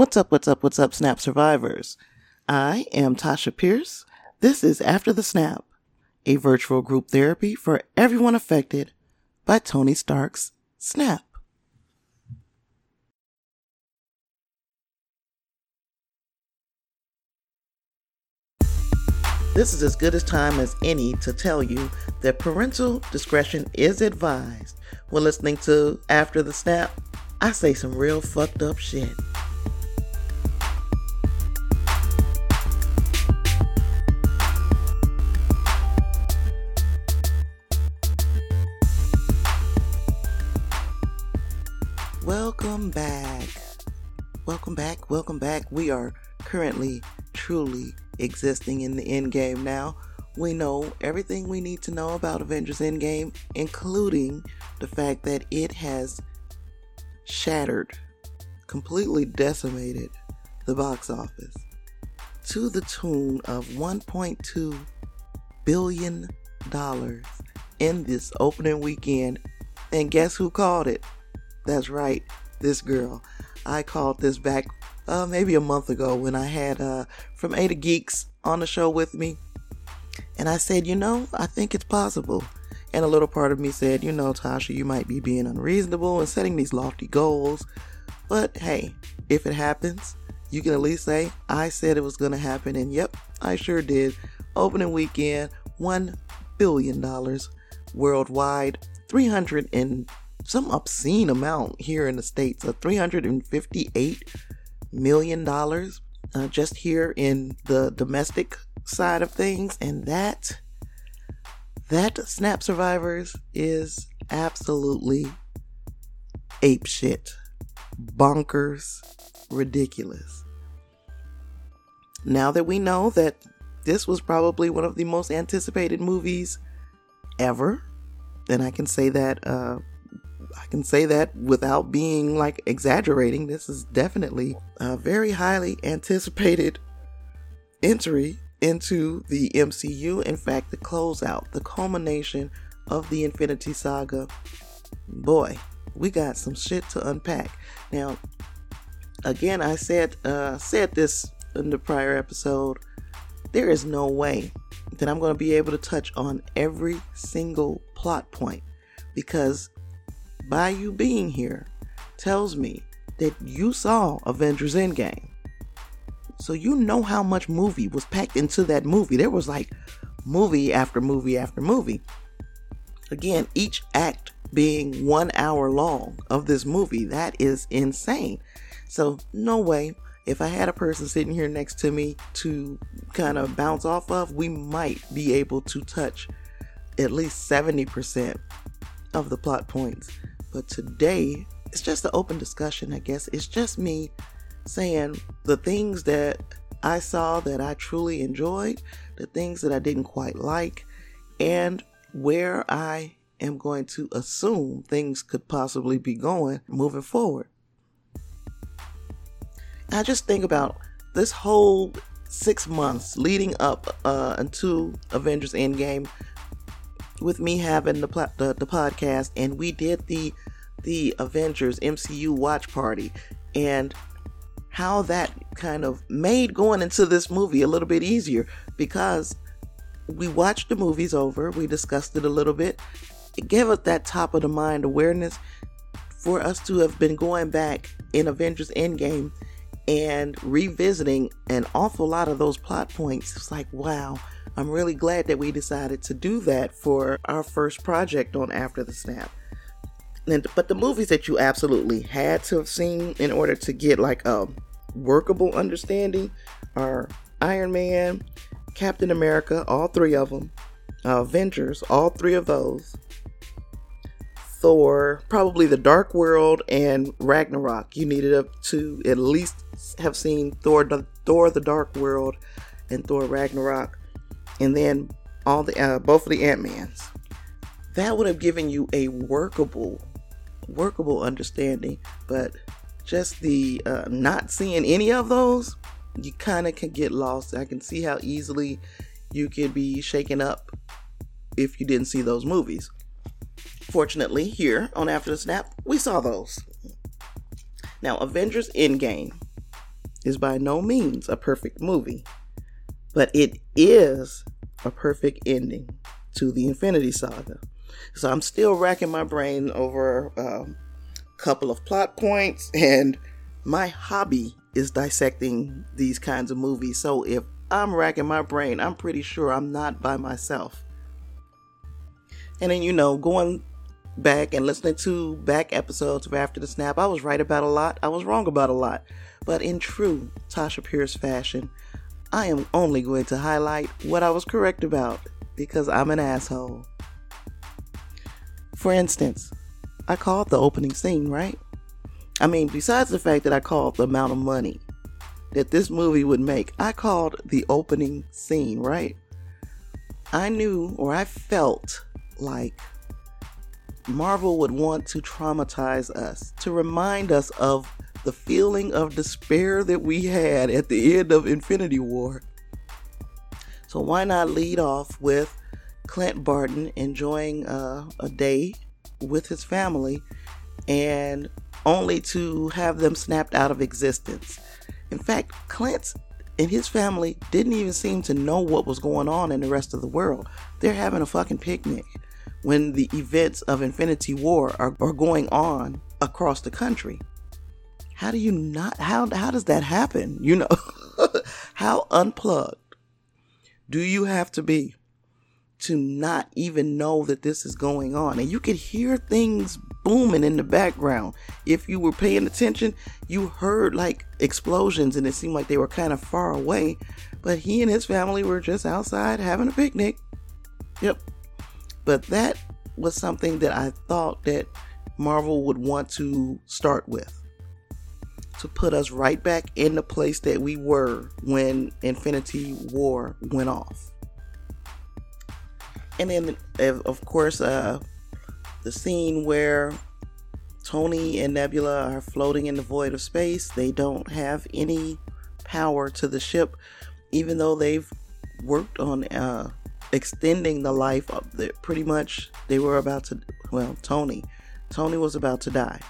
What's up, what's up, what's up, Snap survivors? I am Tasha Pierce. This is After the Snap, a virtual group therapy for everyone affected by Tony Stark's snap. This is as good a time as any to tell you that parental discretion is advised when listening to After the Snap. I say some real fucked up shit. Welcome back. Welcome back. Welcome back. We are currently truly existing in the end game now. We know everything we need to know about Avengers Endgame, including the fact that it has shattered, completely decimated the box office to the tune of 1.2 billion dollars in this opening weekend. And guess who called it? That's right, this girl. I called this back uh, maybe a month ago when I had uh, from Ada Geeks on the show with me. And I said, you know, I think it's possible. And a little part of me said, you know, Tasha, you might be being unreasonable and setting these lofty goals. But hey, if it happens, you can at least say, I said it was going to happen. And yep, I sure did. Opening weekend, $1 billion worldwide, 300 and some obscene amount here in the States of $358 million uh, just here in the domestic side of things. And that, that Snap Survivors is absolutely ape shit, bonkers, ridiculous. Now that we know that this was probably one of the most anticipated movies ever, then I can say that uh, I can say that without being like exaggerating. This is definitely a very highly anticipated entry into the MCU. In fact, the closeout, the culmination of the Infinity Saga. Boy, we got some shit to unpack. Now, again, I said uh, said this in the prior episode. There is no way that I'm going to be able to touch on every single plot point because by you being here tells me that you saw Avengers Endgame. So you know how much movie was packed into that movie. There was like movie after movie after movie. Again, each act being one hour long of this movie. That is insane. So, no way. If I had a person sitting here next to me to kind of bounce off of, we might be able to touch at least 70% of the plot points. But today, it's just an open discussion, I guess. It's just me saying the things that I saw that I truly enjoyed, the things that I didn't quite like, and where I am going to assume things could possibly be going moving forward. I just think about this whole six months leading up uh, until Avengers Endgame with me having the, the, the podcast, and we did the the Avengers MCU watch party, and how that kind of made going into this movie a little bit easier because we watched the movies over, we discussed it a little bit. It gave us that top of the mind awareness for us to have been going back in Avengers Endgame and revisiting an awful lot of those plot points. It's like, wow, I'm really glad that we decided to do that for our first project on After the Snap. And, but the movies that you absolutely had to have seen in order to get like a workable understanding are Iron Man, Captain America, all three of them, Avengers, all three of those, Thor, probably the Dark World, and Ragnarok. You needed to at least have seen Thor, the, Thor, the Dark World, and Thor Ragnarok and then all the uh, both of the Ant Mans. That would have given you a workable, workable understanding. But just the uh, not seeing any of those, you kind of can get lost. I can see how easily you could be shaken up if you didn't see those movies. Fortunately, here on After the Snap, we saw those. Now, Avengers Endgame is by no means a perfect movie, but it is a perfect ending to the Infinity Saga. So I'm still racking my brain over a um, couple of plot points, and my hobby is dissecting these kinds of movies. So if I'm racking my brain, I'm pretty sure I'm not by myself. And then, you know, going back and listening to back episodes of After the Snap, I was right about a lot. I was wrong about a lot. But in true Tasha Pierce fashion, I am only going to highlight what I was correct about because I'm an asshole. For instance, I called the opening scene, right? I mean, besides the fact that I called the amount of money that this movie would make, I called the opening scene, right? I knew or I felt like Marvel would want to traumatize us, to remind us of the feeling of despair that we had at the end of Infinity War. So, why not lead off with Clint Barton enjoying uh, a day with his family and only to have them snapped out of existence? In fact, Clint and his family didn't even seem to know what was going on in the rest of the world. They're having a fucking picnic when the events of Infinity War are, are going on across the country. How do you not how how does that happen? You know, how unplugged do you have to be to not even know that this is going on? And you could hear things booming in the background. If you were paying attention, you heard like explosions and it seemed like they were kind of far away, but he and his family were just outside having a picnic. Yep, but that was something that I thought that Marvel would want to start with. To put us right back in the place that we were when Infinity War went off. And then, of course, uh, the scene where Tony and Nebula are floating in the void of space. They don't have any power to the ship, even though they've worked on uh, extending the life of the pretty much they were about to well tony tony was about to die.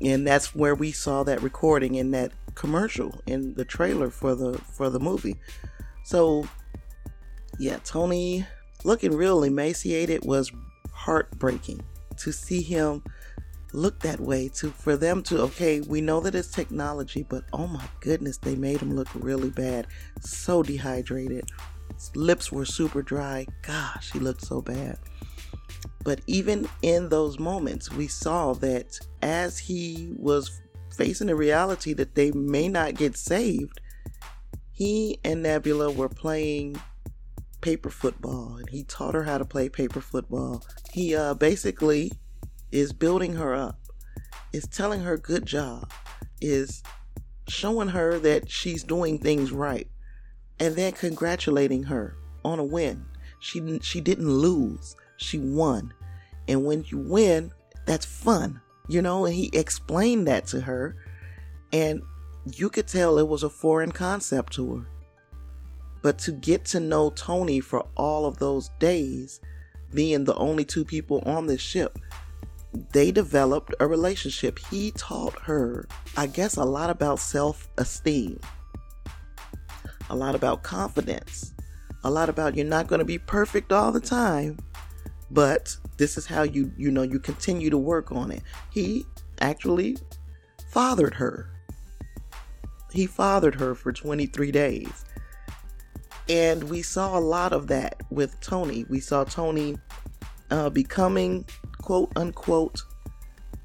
And that's where we saw that recording in that commercial in the trailer for the for the movie. So yeah tony looking real emaciated was heartbreaking to see him look that way to for them to okay we know that it's technology but oh my goodness they made him look really bad so dehydrated lips were super dry. Gosh, he looked so bad. But even in those moments, we saw that as he was facing the reality that they may not get saved, he and Nebula were playing paper football and he taught her how to play paper football. He uh, basically is building her up, is telling her good job, is showing her that she's doing things right and then congratulating her on a win. She she didn't lose. She won. And when you win, that's fun. You know, and he explained that to her and you could tell it was a foreign concept to her. But to get to know Tony for all of those days, being the only two people on this ship, they developed a relationship. He taught her, I guess, a lot about self esteem a lot about confidence, a lot about you're not going to be perfect all the time, but this is how you you know you continue to work on it. He actually fathered her. He fathered her for 23 days. And we saw a lot of that with Tony. We saw Tony uh, becoming, quote unquote,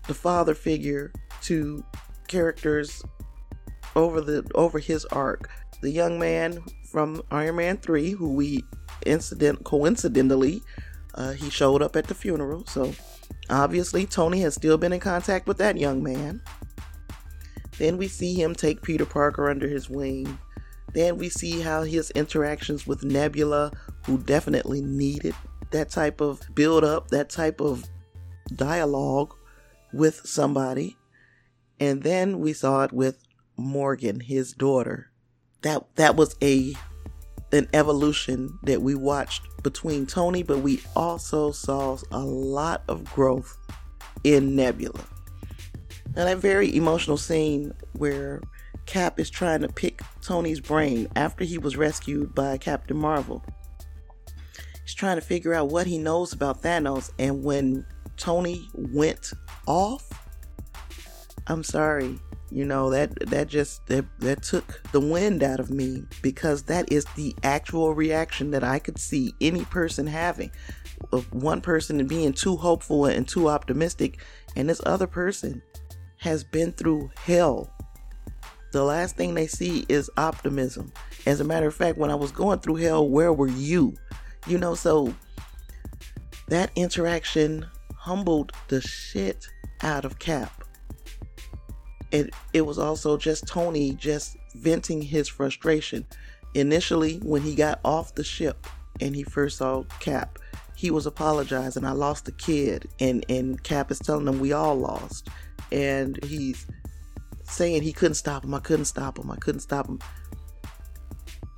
the father figure to characters over the over his arc the young man from Iron Man 3 who we incident coincidentally uh, he showed up at the funeral. So obviously Tony has still been in contact with that young man. Then we see him take Peter Parker under his wing. Then we see how his interactions with Nebula, who definitely needed that type of build up, that type of dialogue with somebody. And then we saw it with Morgan, his daughter, that that was a an evolution that we watched between Tony, but we also saw a lot of growth in Nebula. And that very emotional scene where Cap is trying to pick Tony's brain after he was rescued by Captain Marvel. He's trying to figure out what he knows about Thanos, and when Tony went off, I'm sorry, you know that that just that, that took the wind out of me because that is the actual reaction that I could see any person having of one person being too hopeful and too optimistic and this other person has been through hell. The last thing they see is optimism. As a matter of fact when I was going through hell where were you? You know so that interaction humbled the shit out of Cap it it was also just Tony just venting his frustration. Initially, when he got off the ship and he first saw Cap, he was apologizing. I lost a kid, and and Cap is telling him we all lost, and he's saying he couldn't stop him. I couldn't stop him. I couldn't stop him.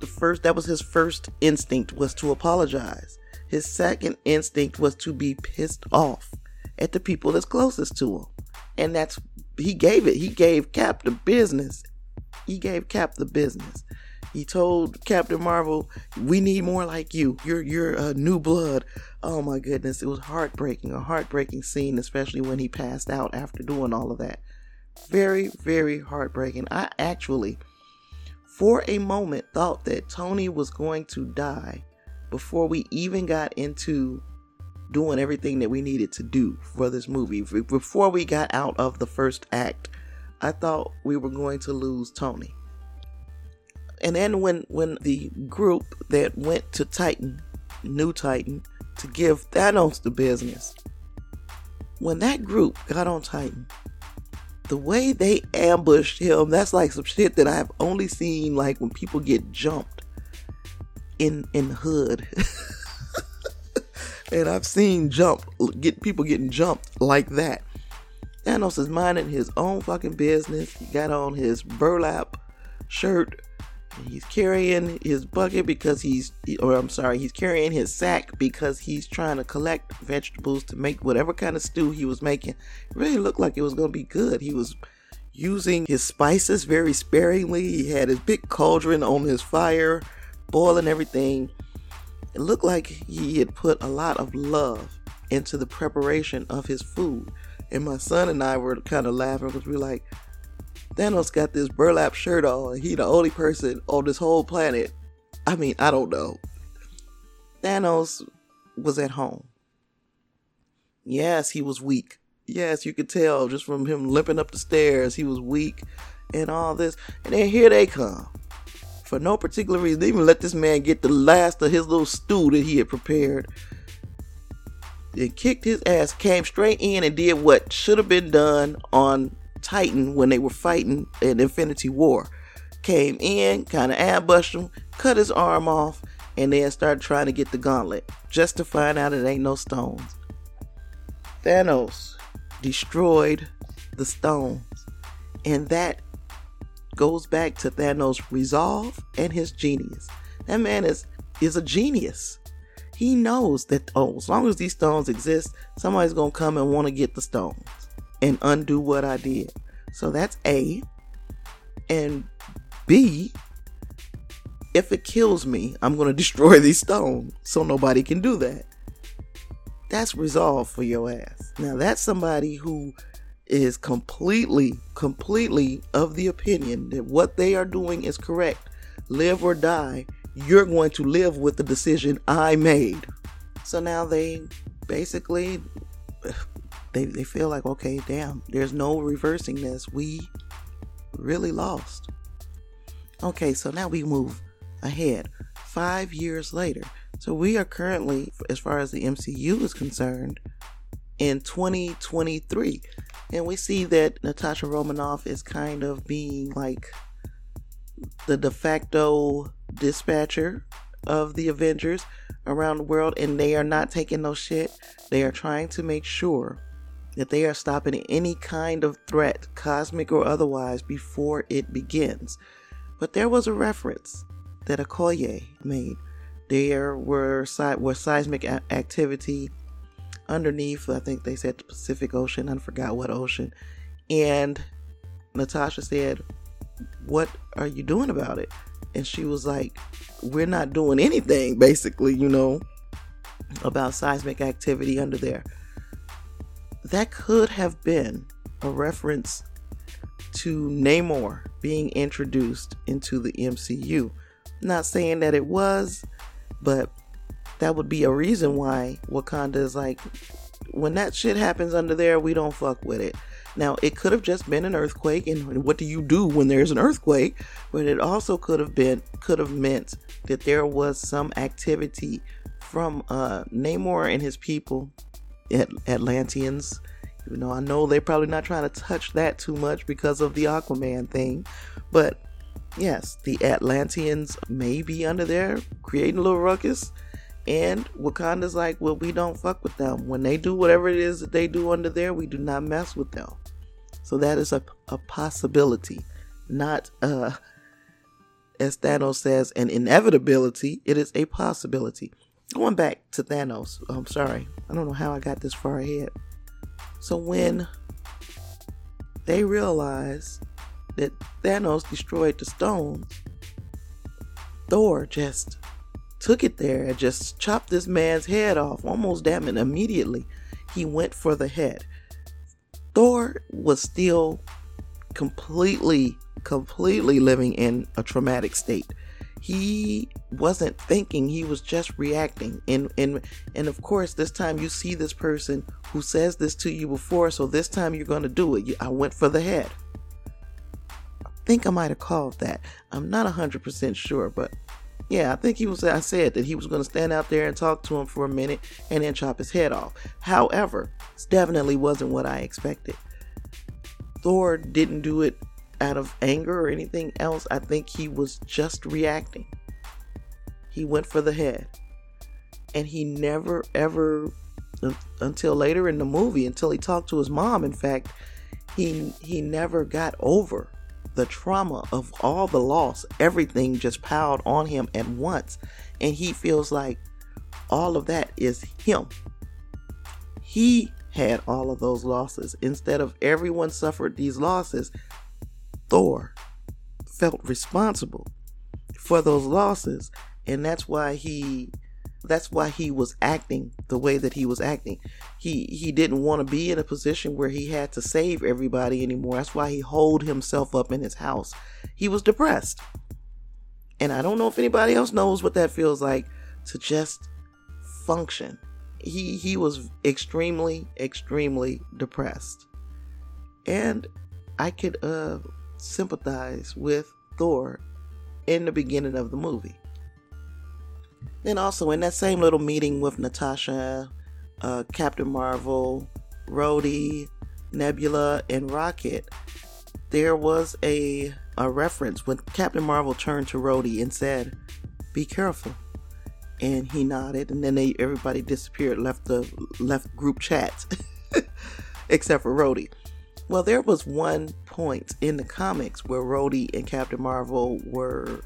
The first that was his first instinct was to apologize. His second instinct was to be pissed off at the people that's closest to him. And that's he gave it. He gave Cap the business. He gave Cap the business. He told Captain Marvel, "We need more like you. You're you're a new blood." Oh my goodness, it was heartbreaking, a heartbreaking scene, especially when he passed out after doing all of that. Very, very heartbreaking. I actually, for a moment, thought that Tony was going to die before we even got into doing everything that we needed to do for this movie. Before we got out of the first act, I thought we were going to lose Tony. And then when when the group that went to Titan, New Titan, to give Thanos the business, when that group got on Titan, the way they ambushed him, that's like some shit that I've only seen like when people get jumped in in hood. And I've seen jump get people getting jumped like that. Thanos is minding his own fucking business. He got on his burlap shirt. He's carrying his bucket because he's, or I'm sorry, he's carrying his sack because he's trying to collect vegetables to make whatever kind of stew he was making. It really looked like it was going to be good. He was using his spices very sparingly. He had his big cauldron on his fire, boiling everything. It looked like he had put a lot of love into the preparation of his food. And my son and I were kind of laughing because we were like, Thanos got this burlap shirt on. He the only person on this whole planet. I mean, I don't know. Thanos was at home. Yes, he was weak. Yes, you could tell just from him limping up the stairs, he was weak and all this. And then here they come for no particular reason. They even let this man get the last of his little stew that he had prepared. Then kicked his ass, came straight in and did what should have been done on Titan when they were fighting in Infinity War. Came in, kind of ambushed him, cut his arm off, and then started trying to get the gauntlet just to find out it ain't no stones. Thanos destroyed the stones, and that goes back to Thanos' resolve and his genius. That man is is a genius. He knows that oh, as long as these stones exist, somebody's gonna come and want to get the stones and undo what I did. So that's A. And B, if it kills me, I'm gonna destroy these stones so nobody can do that. That's resolve for your ass. Now that's somebody who is completely, completely of the opinion that what they are doing is correct, live or die, you're going to live with the decision I made. So now they basically they, they feel like okay damn there's no reversing this. We really lost. Okay so now we move ahead. Five years later. So we are currently as far as the mcu is concerned in 2023 and we see that Natasha Romanoff is kind of being like the de facto dispatcher of the Avengers around the world, and they are not taking no shit. They are trying to make sure that they are stopping any kind of threat, cosmic or otherwise, before it begins. But there was a reference that Okoye made. There were, were seismic activity underneath, I think they said the Pacific Ocean, I forgot what ocean. And Natasha said, what are you doing about it? And she was like, we're not doing anything, basically, you know, about seismic activity under there. That could have been a reference to Namor being introduced into the MCU. Not saying that it was, but that would be a reason why Wakanda is like, when that shit happens under there, we don't fuck with it. Now, it could have just been an earthquake, and what do you do when there's an earthquake? But it also could have been, could have meant that there was some activity from uh, Namor and his people, At- Atlanteans. You know, I know they're probably not trying to touch that too much because of the Aquaman thing, but yes, the Atlanteans may be under there creating a little ruckus. And Wakanda's like, well, we don't fuck with them. When they do whatever it is that they do under there, we do not mess with them. So that is a, a possibility, not, uh, as Thanos says, an inevitability. It is a possibility. Going back to Thanos, I'm sorry, I don't know how I got this far ahead. So when they realize that Thanos destroyed the stones, Thor just took it there and just chopped this man's head off almost damn it immediately. He went for the head. Thor was still completely, completely living in a traumatic state. He wasn't thinking, he was just reacting. And and and of course, this time you see this person who says this to you before, so this time you're gonna do it. I went for the head. I think I might have called that. I'm not hundred percent sure, but yeah, I think he was. I said that he was going to stand out there and talk to him for a minute and then chop his head off. However, this definitely wasn't what I expected. Thor didn't do it out of anger or anything else. I think he was just reacting. He went for the head. And he never, ever, until later in the movie, until he talked to his mom, in fact, he, he never got over the trauma of all the loss, everything just piled on him at once. And he feels like all of that is him. He had all of those losses. Instead of everyone suffered these losses, Thor felt responsible for those losses. And that's why he that's why he was acting the way that he was acting. He he didn't want to be in a position where he had to save everybody anymore. That's why he holed himself up in his house. He was depressed. And I don't know if anybody else knows what that feels like to just function. He he was extremely extremely depressed. And I could uh sympathize with Thor in the beginning of the movie. Then also in that same little meeting with Natasha, uh, Captain Marvel, Rhodey, Nebula, and Rocket, there was a a reference when Captain Marvel turned to Rhodey and said, "Be careful." And he nodded, and then they everybody disappeared, left the left group chat, except for Rhodey. Well, there was one point in the comics where Rhodey and Captain Marvel were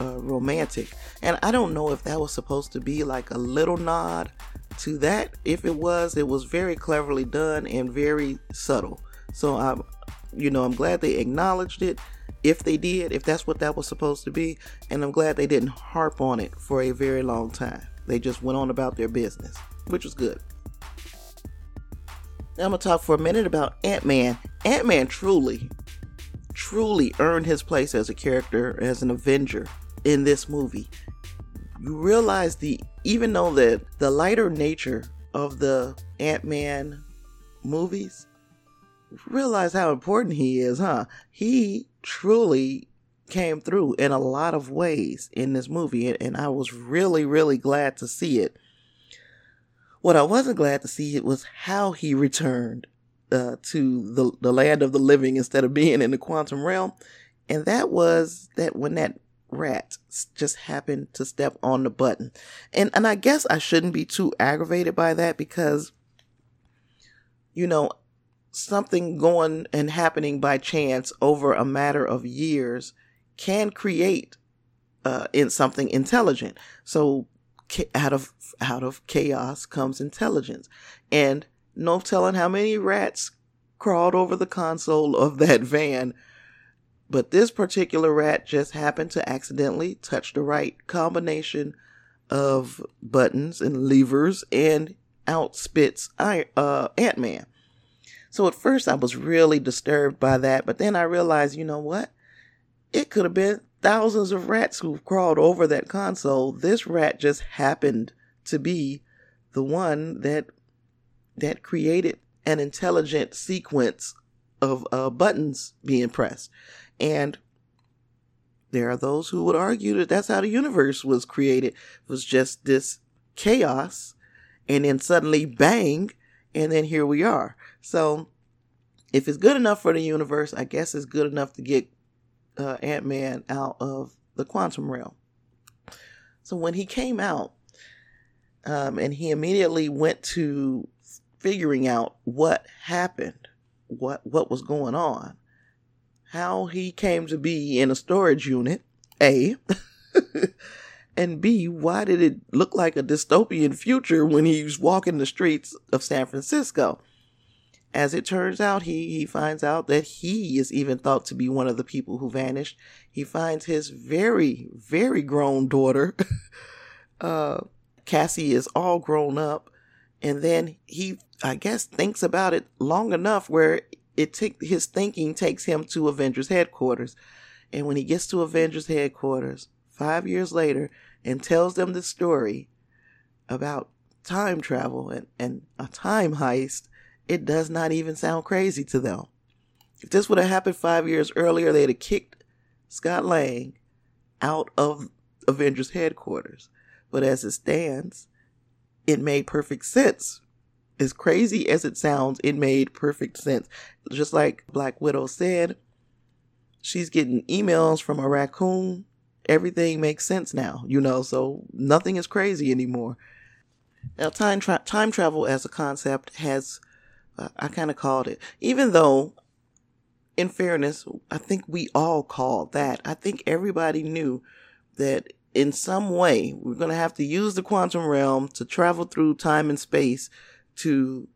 uh, romantic. And I don't know if that was supposed to be like a little nod to that. If it was, it was very cleverly done and very subtle. So I'm, you know, I'm glad they acknowledged it. If they did, if that's what that was supposed to be, and I'm glad they didn't harp on it for a very long time. They just went on about their business, which was good. Now I'm gonna talk for a minute about Ant Man. Ant Man truly, truly earned his place as a character, as an Avenger in this movie. You realize the even though the the lighter nature of the Ant-Man movies, realize how important he is, huh? He truly came through in a lot of ways in this movie, and, I was really, really glad to see it. What I wasn't glad to see it was how he returned uh, to the the land of the living instead of being in the quantum realm, and that was that when that rat just happened to step on the button. And and I guess I shouldn't be too aggravated by that because you know, something going and happening by chance over a matter of years can create uh, in something intelligent. So out of out of chaos comes intelligence, and no telling how many rats crawled over the console of that van But this particular rat just happened to accidentally touch the right combination of buttons and levers and out spits uh, Ant Man. So at first I was really disturbed by that, but then I realized, you know what? It could have been thousands of rats who've crawled over that console. This rat just happened to be the one that that created an intelligent sequence of uh, buttons being pressed. And there are those who would argue that that's how the universe was created. It was just this chaos and then suddenly bang and then here we are. So if it's good enough for the universe, I guess it's good enough to get uh, Ant Man out of the quantum realm. So when he came out, um, and he immediately went to figuring out what happened, what what was going on, how he came to be in a storage unit. A. and B, why did it look like a dystopian future when he's walking the streets of San Francisco? As it turns out, he, he finds out that he is even thought to be one of the people who vanished. He finds his very, very grown daughter. uh, Cassie is all grown up. And then he, I guess, thinks about it long enough where it take his thinking takes him to Avengers headquarters. And when he gets to Avengers headquarters, five years later, and tells them the story about time travel and, and a time heist, it does not even sound crazy to them. If this would have happened five years earlier, they'd have kicked Scott Lang out of Avengers headquarters. But as it stands, it made perfect sense. As crazy as it sounds, it made perfect sense. Just like Black Widow said, she's getting emails from a raccoon. Everything makes sense now, you know, so nothing is crazy anymore. Now, time, tra- time travel as a concept has uh, I kind of called it. Even though, in fairness, I think we all called that. I think everybody knew that in some way we're going to have to use the quantum realm to travel through time and space to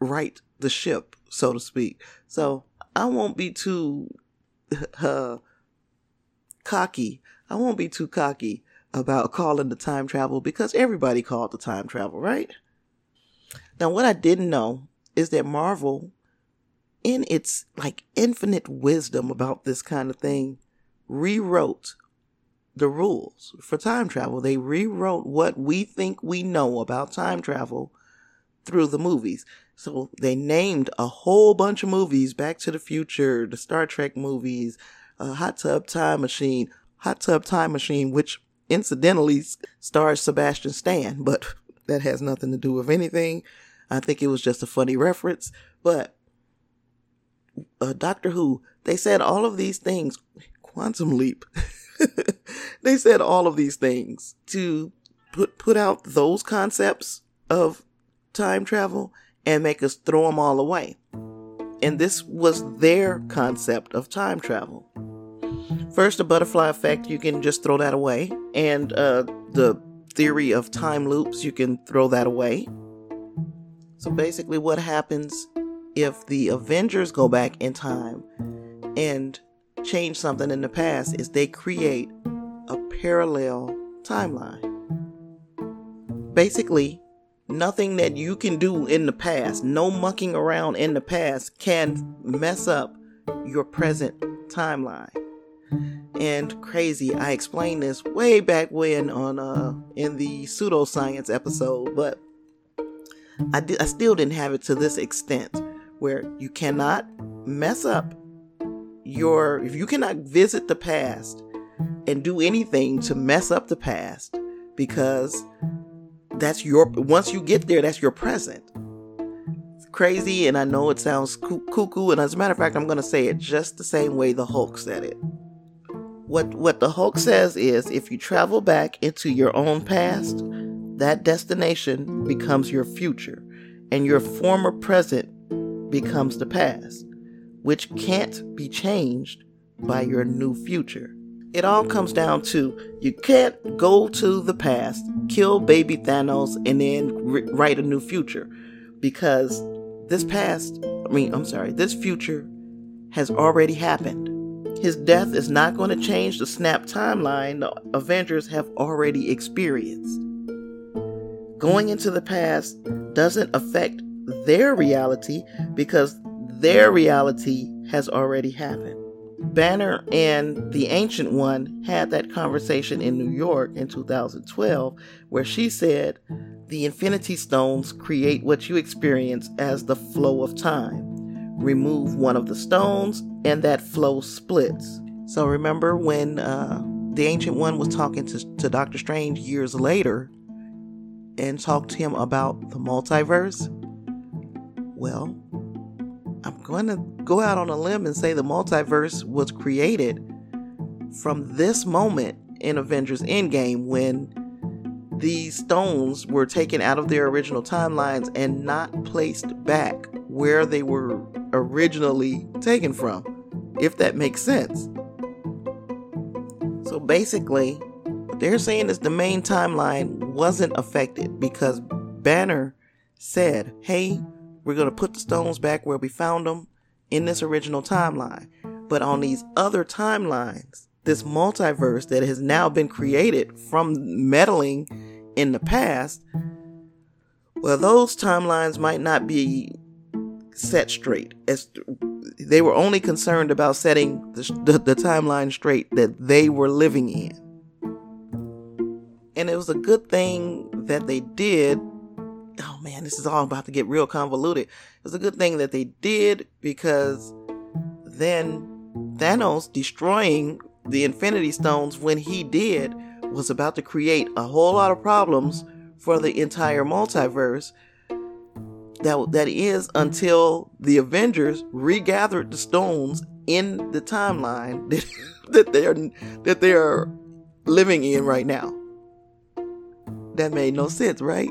right the ship, so to speak. So I won't be too uh, cocky. I won't be too cocky about calling the time travel because everybody called the time travel, right? Now, what I didn't know is that Marvel, in its like infinite wisdom about this kind of thing, rewrote the rules for time travel. They rewrote what we think we know about time travel through the movies. So they named a whole bunch of movies, Back to the Future, the Star Trek movies, uh, Hot Tub Time Machine, Hot Tub Time Machine, which incidentally stars Sebastian Stan, but that has nothing to do with anything. I think it was just a funny reference, but uh, Doctor Who, they said all of these things, Quantum Leap, they said all of these things to put, put out those concepts of time travel and make us throw them all away. And this was their concept of time travel. First, the butterfly effect, you can just throw that away. And uh, the theory of time loops, you can throw that away. So basically, what happens if the Avengers go back in time and change something in the past is they create a parallel timeline. Basically, nothing that you can do in the past, no mucking around in the past, can mess up your present timeline. And crazy, I explained this way back when on uh in the pseudoscience episode, but I, did, I still didn't have it to this extent where you cannot mess up your, if you cannot visit the past and do anything to mess up the past because that's your, once you get there, that's your present. Crazy, and I know it sounds cuckoo, and as a matter of fact, I'm going to say it just the same way the Hulk said it. What, what the Hulk says is if you travel back into your own past, that destination becomes your future, and your former present becomes the past, which can't be changed by your new future. It all comes down to you can't go to the past, kill baby Thanos, and then re- write a new future because this past, I mean, I'm sorry, this future has already happened. His death is not going to change the snap timeline the Avengers have already experienced. Going into the past doesn't affect their reality because their reality has already happened. Banner and the Ancient One had that conversation in New York in 2012, where she said, The Infinity Stones create what you experience as the flow of time. Remove one of the stones, and that flow splits. So remember when uh, the Ancient One was talking to, to Doctor Strange years later and talked to him about the multiverse? Well, I'm going to go out on a limb and say the multiverse was created from this moment in Avengers Endgame when these stones were taken out of their original timelines and not placed back where they were originally taken from, if that makes sense. So basically, what they're saying is the main timeline wasn't affected because Banner said, hey, we're going to put the stones back where we found them in this original timeline. But on these other timelines, this multiverse that has now been created from meddling in the past, well, those timelines might not be set straight. As they were only concerned about setting the, the, the timeline straight that they were living in. And it was a good thing that they did oh man, this is all about to get real convoluted. It's a good thing that they did because then Thanos destroying the Infinity Stones when he did was about to create a whole lot of problems for the entire multiverse. That, that is until the Avengers regathered the stones in the timeline that, that they are that they are living in right now. That made no sense, right?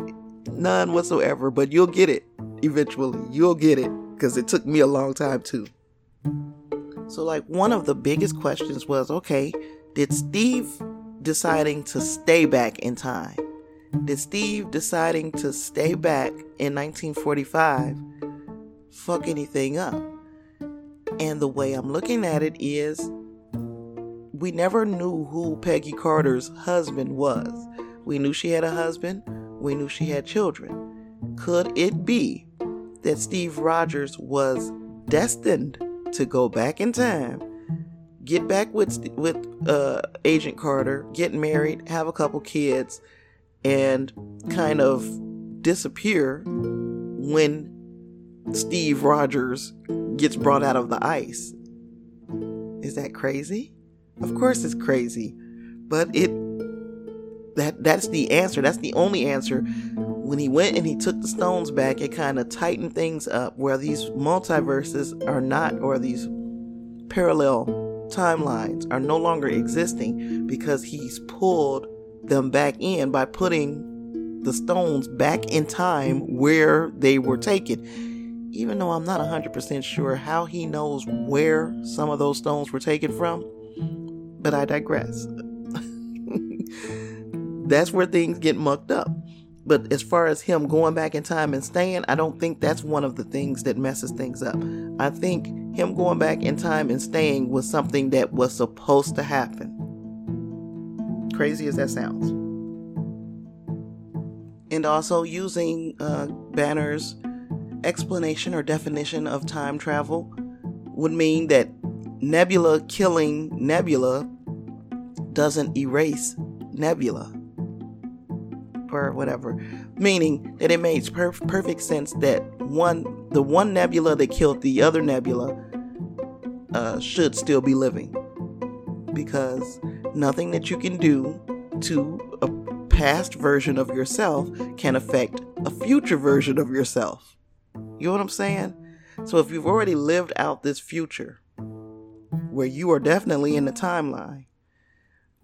None whatsoever, but you'll get it eventually. You'll get it because it took me a long time too. So, like, one of the biggest questions was okay, did Steve deciding to stay back in time? Did Steve deciding to stay back in 1945 fuck anything up? And the way I'm looking at it is we never knew who Peggy Carter's husband was. We knew she had a husband we knew she had children. Could it be that Steve Rogers was destined to go back in time, get back with with uh, Agent Carter, get married, have a couple kids, and kind of disappear when Steve Rogers gets brought out of the ice? Is that crazy? Of course it's crazy, but it that that's the answer. That's the only answer. When he went and he took the stones back, it kind of tightened things up where these multiverses are not, or these parallel timelines are no longer existing because he's pulled them back in by putting the stones back in time where they were taken. Even though I'm not 100% sure how he knows where some of those stones were taken from, but I digress that's where things get mucked up. But as far as him going back in time and staying, I don't think that's one of the things that messes things up. I think him going back in time and staying was something that was supposed to happen. Crazy as that sounds. And also using uh, Banner's explanation or definition of time travel would mean that Nebula killing Nebula doesn't erase Nebula or whatever, meaning that it makes perf- perfect sense that one, the one nebula that killed the other nebula, uh, should still be living, because nothing that you can do to a past version of yourself can affect a future version of yourself. You know what I'm saying? So if you've already lived out this future, where you are definitely in the timeline,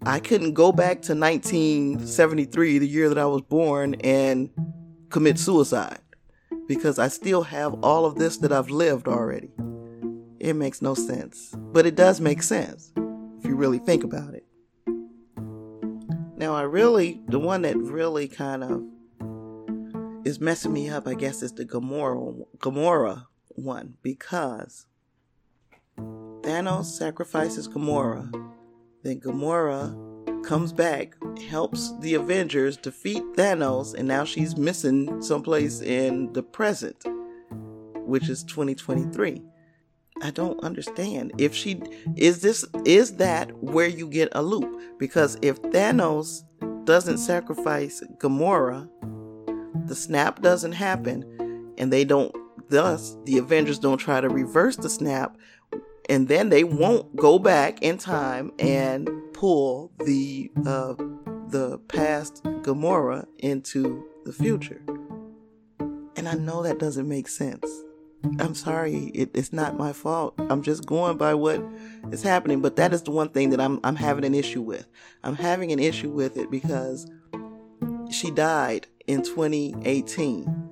I couldn't go back to 1973, the year that I was born, and commit suicide because I still have all of this that I've lived already. It makes no sense, but it does make sense if you really think about it. Now, I really, the one that really kind of is messing me up, I guess, is the Gamora, Gamora one because Thanos sacrifices Gamora. Then Gamora comes back, helps the Avengers defeat Thanos, and now she's missing someplace in the present, which is 2023. I don't understand. If she is this is that where you get a loop? Because if Thanos doesn't sacrifice Gamora, the snap doesn't happen, and they don't thus the Avengers don't try to reverse the snap, and then they won't go back in time and pull the uh, the past Gamora into the future. And I know that doesn't make sense. I'm sorry, it, it's not my fault. I'm just going by what is happening. But that is the one thing that I'm I'm having an issue with. I'm having an issue with it because she died in 2018.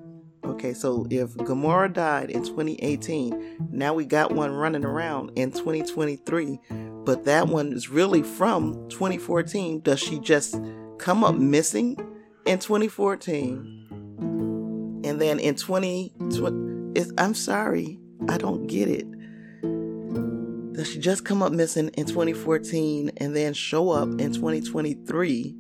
Okay, so if Gamora died in 2018, now we got one running around in 2023, but that one is really from 2014. Does she just come up missing in 2014? And then in 20, 20 I'm sorry, I don't get it. Does she just come up missing in 2014 and then show up in 2023?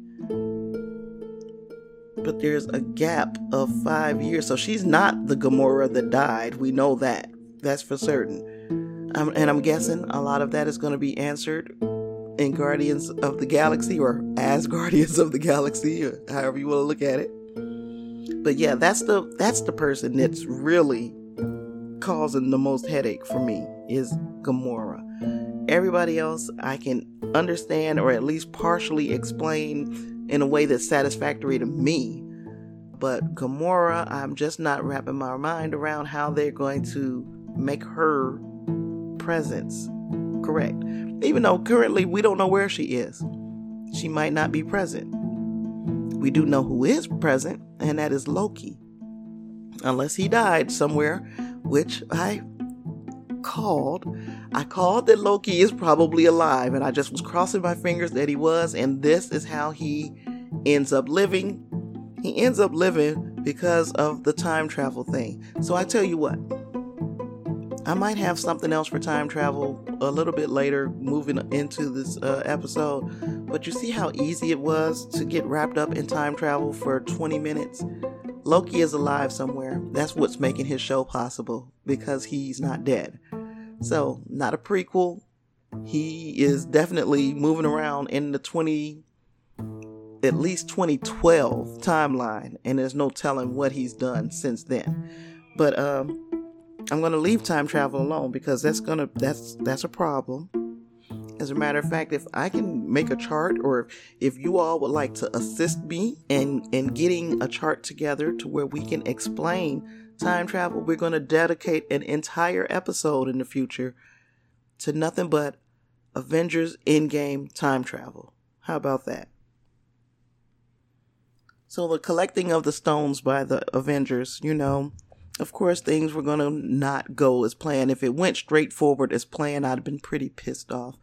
But there's a gap of five years. So she's not the Gamora that died. We know that. That's for certain. Um, and I'm guessing a lot of that is going to be answered in Guardians of the Galaxy or as Guardians of the Galaxy, or however you want to look at it. But yeah, that's the that's the person that's really causing the most headache for me is Gamora. Everybody else I can understand or at least partially explain in a way that's satisfactory to me. But Gamora, I'm just not wrapping my mind around how they're going to make her presence correct. Even though currently we don't know where she is, she might not be present. We do know who is present, and that is Loki. Unless he died somewhere which I called. I called that Loki is probably alive, and I just was crossing my fingers that he was, and this is how he ends up living. He ends up living because of the time travel thing. So I tell you what, I might have something else for time travel a little bit later, moving into this uh, episode. But you see how easy it was to get wrapped up in time travel for 20 minutes? Loki is alive somewhere. That's what's making his show possible because he's not dead. So, not a prequel. He is definitely moving around in the 20 at least 2012 timeline and there's no telling what he's done since then. But um I'm going to leave time travel alone because that's going to that's that's a problem. As a matter of fact, if I can make a chart or if you all would like to assist me in, in getting a chart together to where we can explain time travel, we're going to dedicate an entire episode in the future to nothing but Avengers Endgame time travel. How about that? So, the collecting of the stones by the Avengers, you know, of course, things were going to not go as planned. If it went straight forward as planned, I'd have been pretty pissed off.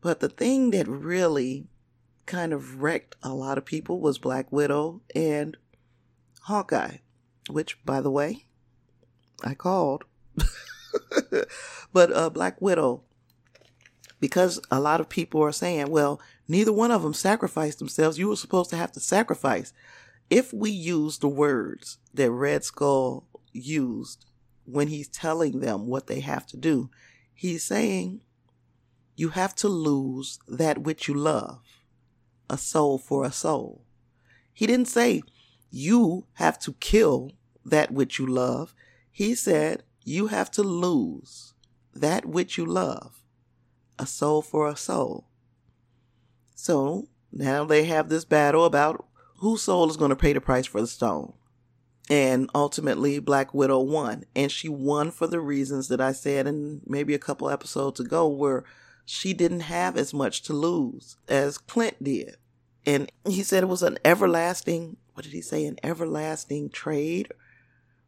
But the thing that really kind of wrecked a lot of people was Black Widow and Hawkeye, which, by the way, I called. but uh, Black Widow, because a lot of people are saying, well, neither one of them sacrificed themselves. You were supposed to have to sacrifice. If we use the words that Red Skull used when he's telling them what they have to do, he's saying you have to lose that which you love, a soul for a soul. He didn't say you have to kill that which you love. He said you have to lose that which you love, a soul for a soul. So now they have this battle about whose soul is going to pay the price for the stone. And ultimately, Black Widow won. And she won for the reasons that I said in maybe a couple episodes ago, where she didn't have as much to lose as Clint did. And he said it was an everlasting, what did he say, an everlasting trade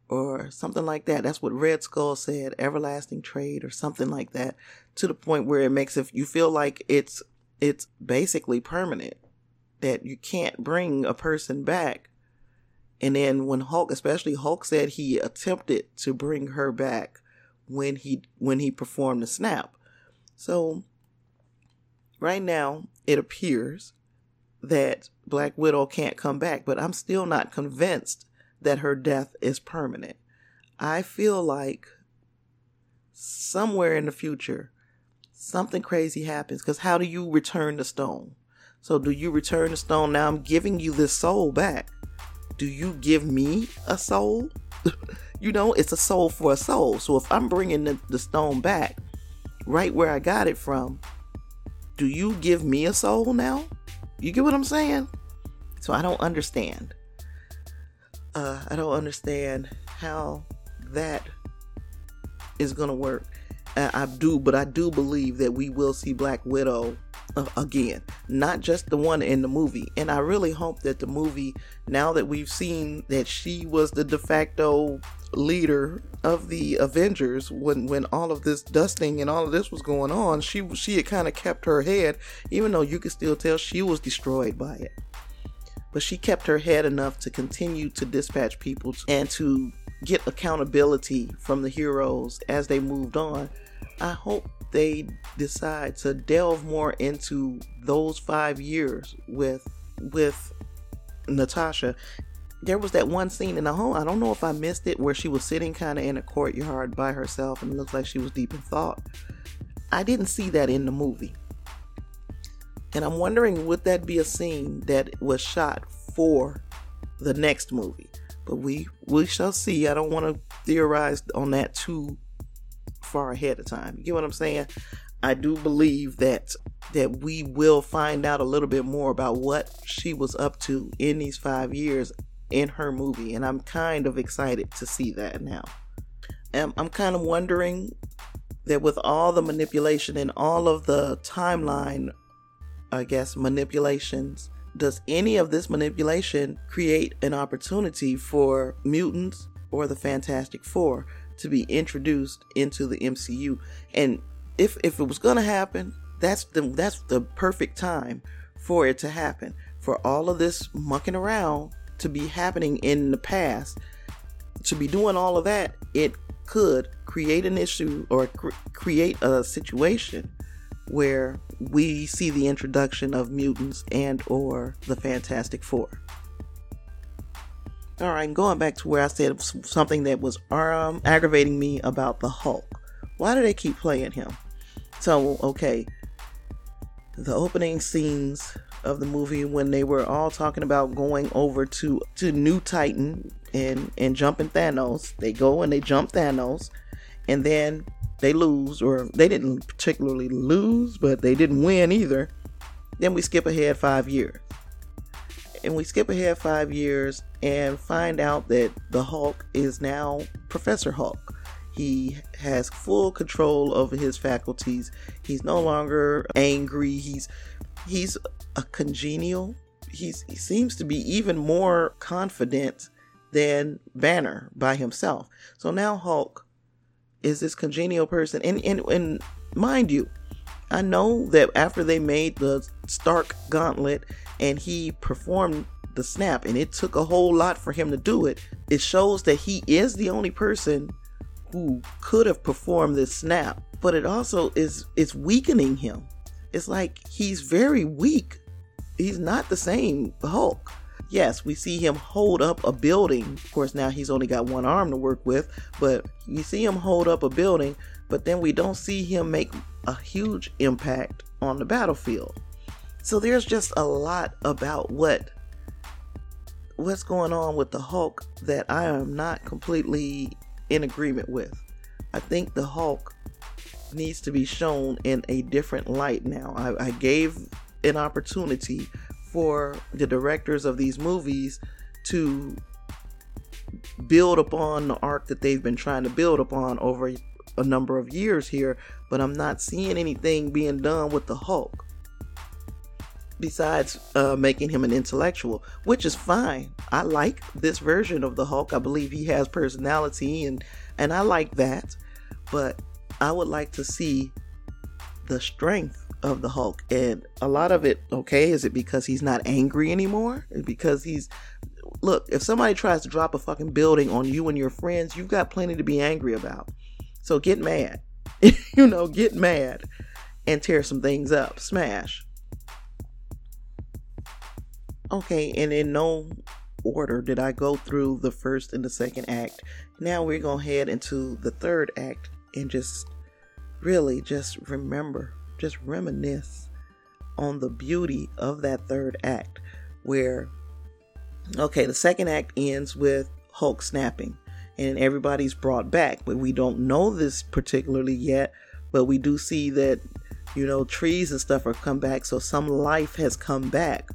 or something like that. That's what Red Skull said, everlasting trade or something like that, to the point where it makes it you feel like it's it's basically permanent that you can't bring a person back. And then when Hulk, especially Hulk said he attempted to bring her back when he when he performed the snap So, right now, it appears that Black Widow can't come back, but I'm still not convinced that her death is permanent. I feel like somewhere in the future, something crazy happens. Because how do you return the stone? So, do you return the stone? Now I'm giving you this soul back. Do you give me a soul? you know, it's a soul for a soul. So, if I'm bringing the, the stone back right where I got it from, do you give me a soul now? You get what I'm saying? So, I don't understand. Uh, I don't understand how that is going to work. I do, but I do believe that we will see Black Widow uh, again, not just the one in the movie. And I really hope that the movie, now that we've seen that she was the de facto leader of the Avengers when when all of this dusting and all of this was going on, she she had kind of kept her head, even though you could still tell she was destroyed by it. But she kept her head enough to continue to dispatch people and to get accountability from the heroes as they moved on. I hope they decide to delve more into those five years with with Natasha. There was that one scene in the home. I don't know if I missed it where she was sitting kind of in a courtyard by herself and it looks like she was deep in thought. I didn't see that in the movie. And I'm wondering would that be a scene that was shot for the next movie? But we we shall see. I don't want to theorize on that too far ahead of time. You get what I'm saying? I do believe that that we will find out a little bit more about what she was up to in these 5 years in her movie and I'm kind of excited to see that now. And I'm kind of wondering that with all the manipulation and all of the timeline I guess manipulations does any of this manipulation create an opportunity for mutants or the Fantastic Four to be introduced into the MCU? And if if it was going to happen, that's the that's the perfect time for it to happen. For all of this mucking around to be happening in the past, to be doing all of that, it could create an issue or cr- create a situation where we see the introduction of mutants and or the Fantastic Four. All right, going back to where I said something that was um, aggravating me about the Hulk. Why do they keep playing him? So, okay, the opening scenes of the movie when they were all talking about going over to to New Titan and and jumping Thanos, they go and they jump Thanos, and then they lose, or they didn't particularly lose, but they didn't win either. Then we skip ahead five years. And we skip ahead five years and find out that the Hulk is now Professor Hulk. He has full control over his faculties. He's no longer angry. He's he's a congenial. He's he seems to be even more confident than Banner by himself. So now Hulk is this congenial person. And, and, and mind you, I know that after they made the Stark gauntlet and he performed the snap, and it took a whole lot for him to do it, it shows that he is the only person who could have performed this snap. But it also is it's weakening him. It's like he's very weak. He's not the same Hulk yes, we see him hold up a building. Of course, now he's only got one arm to work with, but you see him hold up a building, but then we don't see him make a huge impact on the battlefield. So there's just a lot about what what's going on with the Hulk that I am not completely in agreement with. I think the Hulk needs to be shown in a different light now. I, I gave an opportunity for the directors of these movies to build upon the arc that they've been trying to build upon over a number of years here, but I'm not seeing anything being done with the Hulk besides uh, making him an intellectual, which is fine. I like this version of the Hulk. I believe he has personality and and I like that, but I would like to see the strength of the Hulk. And a lot of it, okay, is it because he's not angry anymore? Because he's look, if somebody tries to drop a fucking building on you and your friends, you've got plenty to be angry about. So get mad. you know, get mad. and tear some things up. Smash. Okay, and in no order did I go through the first and the second act. Now we're going to head into the third act and just really just remember, just reminisce on the beauty of that third act where okay, the second act ends with Hulk snapping and everybody's brought back, but we don't know this particularly yet, but we do see that you know trees and stuff are come back, so some life has come back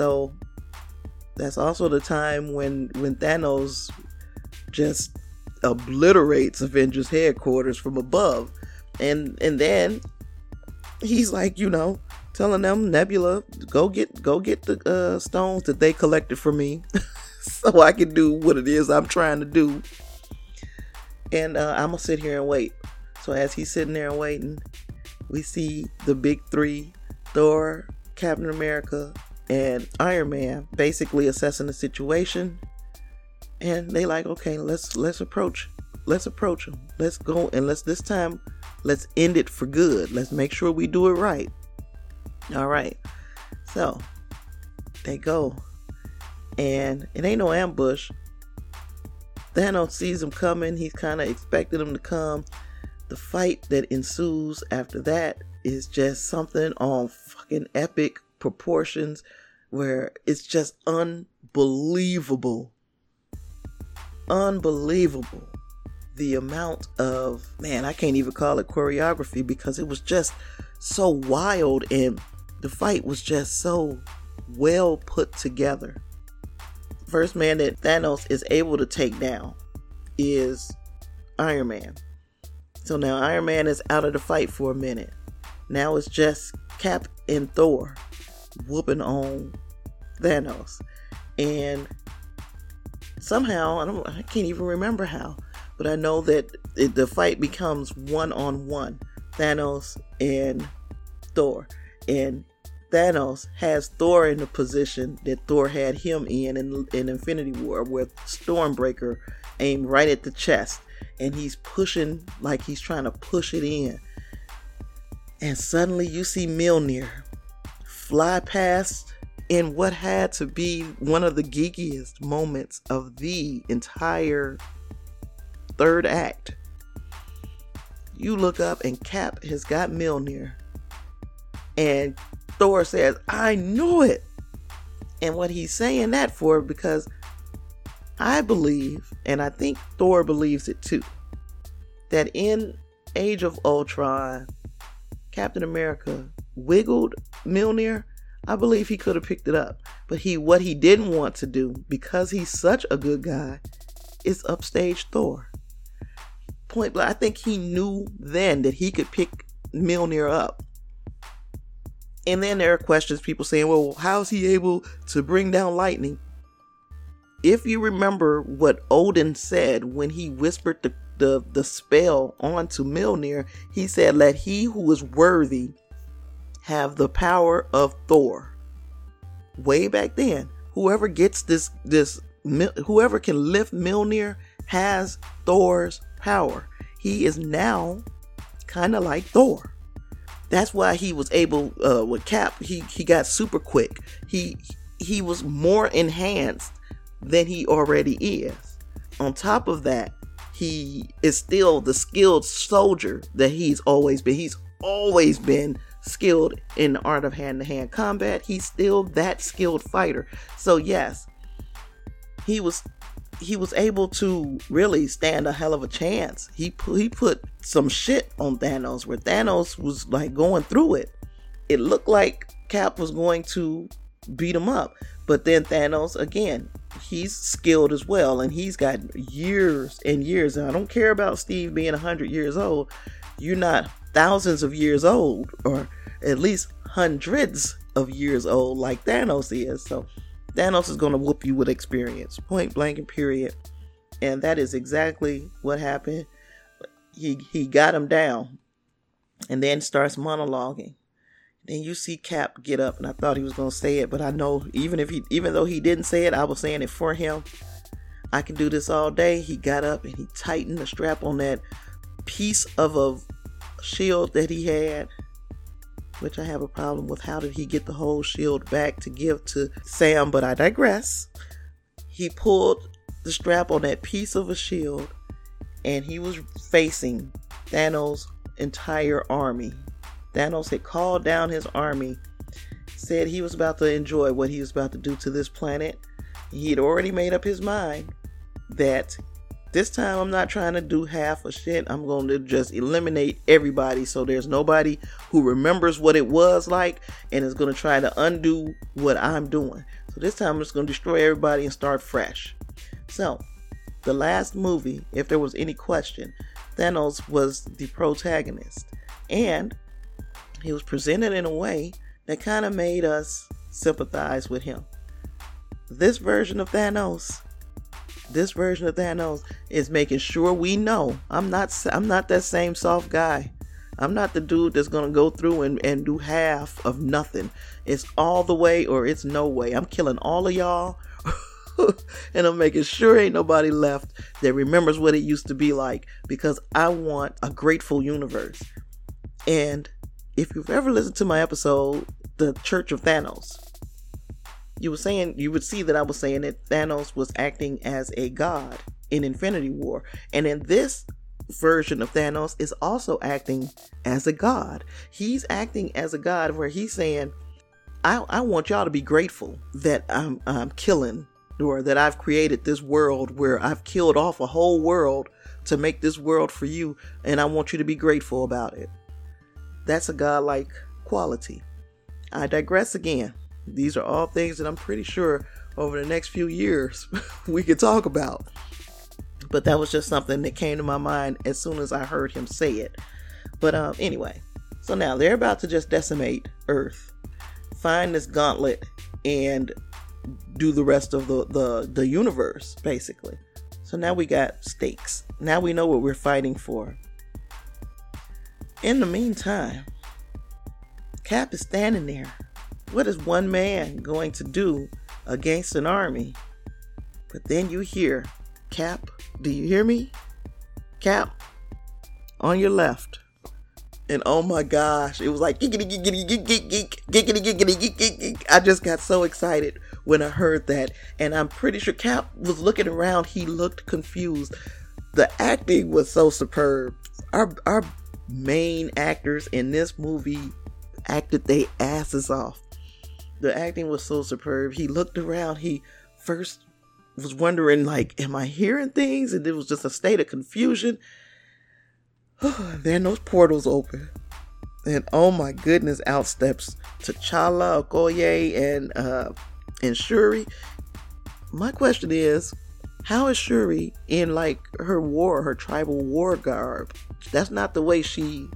so that's also the time when when Thanos just obliterates Avengers headquarters from above. And and then he's like, you know, telling them Nebula, go get go get the uh, stones that they collected for me, so I can do what it is I'm trying to do. And uh, I'm gonna sit here and wait. So as he's sitting there and waiting, we see the big three: Thor, Captain America, and Iron Man basically assessing the situation. And they like, okay, let's let's approach, let's approach them. Let's go and let's this time, let's end it for good. Let's make sure we do it right. All right. So they go, and it ain't no ambush. Thanos sees them coming. He's kind of expecting them to come. The fight that ensues after that is just something on fucking epic proportions where it's just unbelievable. Unbelievable. The amount of, man, I can't even call it choreography because it was just so wild and the fight was just so well put together. First man that Thanos is able to take down is Iron Man. So now Iron Man is out of the fight for a minute. Now it's just Cap and Thor whooping on Thanos. And somehow, I don't I can't even remember how, but I know that it, the fight becomes one on one. Thanos and Thor. And Thanos has Thor in the position that Thor had him in in, in Infinity War, with Stormbreaker aimed right at the chest, and he's pushing like he's trying to push it in. And suddenly you see Mjolnir fly past in what had to be one of the geekiest moments of the entire third act. You look up and Cap has got Mjolnir. And Thor says, I knew it. And what he's saying that for, because I believe, and I think Thor believes it too, that in Age of Ultron, Captain America wiggled Mjolnir, I believe he could have picked it up. But he what he didn't want to do, because he's such a good guy, is upstage Thor. Point blank, I think he knew then that he could pick Mjolnir up. And then there are questions, people saying, well, how's he able to bring down lightning? If you remember what Odin said when he whispered the, the, the spell onto Mjolnir, he said, Let he who is worthy have the power of Thor. Way back then, whoever gets this this whoever can lift Mjolnir has Thor's power. He is now kind of like Thor. That's why he was able uh, with Cap. He he got super quick. He he was more enhanced than he already is. On top of that, he is still the skilled soldier that he's always been. He's always been skilled in the art of hand-to-hand combat. He's still that skilled fighter. So yes, he was he was able to really stand a hell of a chance. He he put some shit on Thanos where Thanos was like going through it. It looked like Cap was going to beat him up, but then Thanos again, he's skilled as well and he's got years and years. And I don't care about Steve being 100 years old. You're not thousands of years old, or at least hundreds of years old, like Thanos is. So Thanos is going to whoop you with experience, point blank and period. And that is exactly what happened. He he got him down, and then starts monologuing. Then you see Cap get up, and I thought he was going to say it, but I know even if he even though he didn't say it, I was saying it for him. I can do this all day. He got up and he tightened the strap on that piece of a shield that he had which I have a problem with. How did he get the whole shield back to give to Sam? But I digress. He pulled the strap on that piece of a shield and he was facing Thanos' entire army. Thanos had called down his army, said he was about to enjoy what he was about to do to this planet. He had already made up his mind that this time I'm not trying to do half a shit. I'm going to just eliminate everybody so there's nobody who remembers what it was like and is going to try to undo what I'm doing. So this time I'm just going to destroy everybody and start fresh. So, the last movie, if there was any question, Thanos was the protagonist. And he was presented in a way that kind of made us sympathize with him. This version of Thanos this version of Thanos is making sure we know I'm not I'm not that same soft guy. I'm not the dude that's gonna go through and, and do half of nothing. It's all the way or it's no way. I'm killing all of y'all and I'm making sure ain't nobody left that remembers what it used to be like because I want a grateful universe. And if you've ever listened to my episode, The Church of Thanos, you were saying you would see that I was saying that Thanos was acting as a god in Infinity War, and in this version of Thanos is also acting as a god. He's acting as a god where he's saying, "I, I want y'all to be grateful that I'm I'm killing or that I've created this world where I've killed off a whole world to make this world for you, and I want you to be grateful about it." That's a godlike quality. I digress again. These are all things that I'm pretty sure over the next few years we could talk about. But that was just something that came to my mind as soon as I heard him say it. But um, anyway, so now they're about to just decimate Earth, find this gauntlet, and do the rest of the, the, the universe, basically. So now we got stakes. Now we know what we're fighting for. In the meantime, Cap is standing there what is one man going to do against an army? But then you hear, Cap, do you hear me? Cap, on your left. And oh my gosh, it was like. I just got so excited when I heard that, and I'm pretty sure Cap was looking around. He looked confused. The acting was so superb. Our our main actors in this movie acted their asses off. The acting was so superb. He looked around. He first was wondering, like, am I hearing things? And it was just a state of confusion. then those portals open. And oh my goodness, out steps T'Challa, Okoye, and uh and Shuri. My question is, how is Shuri in like her war, her tribal war garb? That's not the way she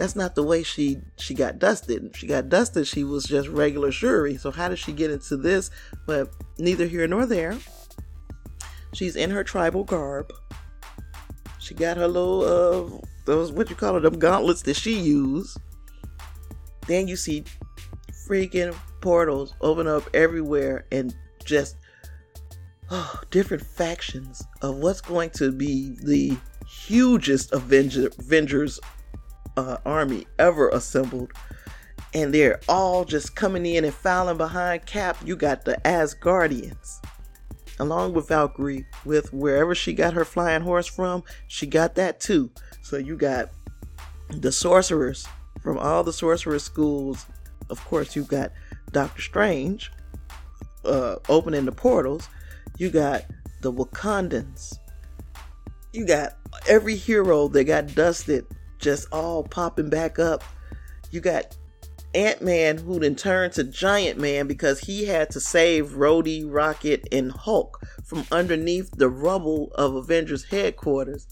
that's not the way she she got dusted. She got dusted. She was just regular Shuri. So how did she get into this? But neither here nor there. She's in her tribal garb. She got her little uh those what you call it them gauntlets that she used. Then you see freaking portals open up everywhere and just oh, different factions of what's going to be the hugest Avenger, Avengers uh, army ever assembled. And they're all just coming in and filing behind Cap. You got the Asgardians, along with Valkyrie, with wherever she got her flying horse from, she got that too. So you got the sorcerers from all the sorcerer schools. Of course, you got Doctor Strange uh, opening the portals. You got the Wakandans. You got every hero that got dusted just all popping back up. You got Ant Man who then turned to Giant Man because he had to save Rhodey, Rocket, and Hulk from underneath the rubble of Avengers headquarters.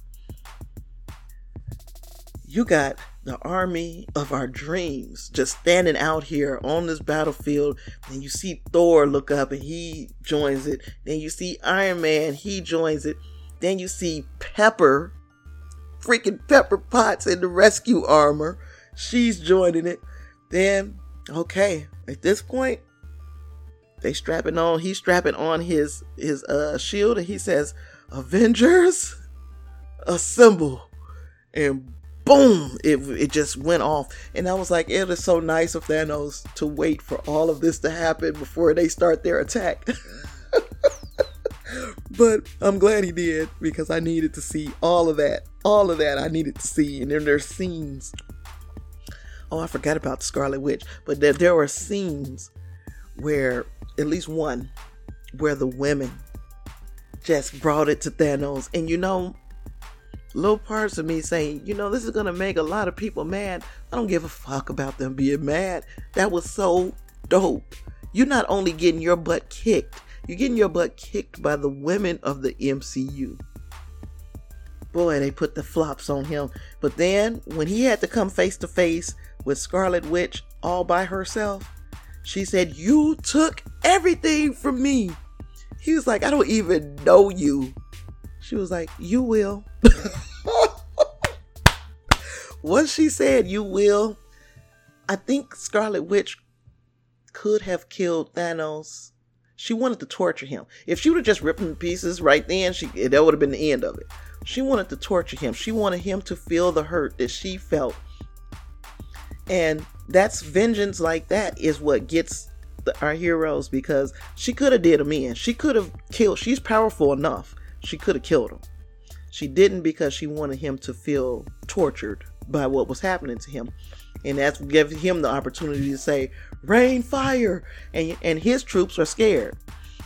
You got the army of our dreams just standing out here on this battlefield. And you see Thor look up and he joins it. Then you see Iron Man, he joins it. Then you see Pepper freaking Pepper Potts in the rescue armor. She's joining it. Then, okay, at this point, they strapping on. He's strapping on his his uh shield, and he says, "Avengers, assemble!" And boom, it it just went off. And I was like, it is so nice of Thanos to wait for all of this to happen before they start their attack. but I'm glad he did because I needed to see all of that. All of that I needed to see. And then there's scenes. Oh, I forgot about the Scarlet Witch. But there, there were scenes where, at least one, where the women just brought it to Thanos. And you know, little parts of me saying, you know, this is gonna make a lot of people mad. I don't give a fuck about them being mad. That was so dope. You're not only getting your butt kicked, you're getting your butt kicked by the women of the MCU. Boy, they put the flops on him. But then, when he had to come face to face with Scarlet Witch all by herself, she said, You took everything from me. He was like, I don't even know you. She was like, You will. Once she said, You will, I think Scarlet Witch could have killed Thanos. She wanted to torture him. If she would have just ripped him to pieces right then, she eh, that would have been the end of it. She wanted to torture him. She wanted him to feel the hurt that she felt. And that's vengeance like that is what gets the, our heroes because she could have did him in. She could have killed. She's powerful enough. She could have killed him. She didn't because she wanted him to feel tortured by what was happening to him. And that's give him the opportunity to say, rain fire. And and his troops are scared.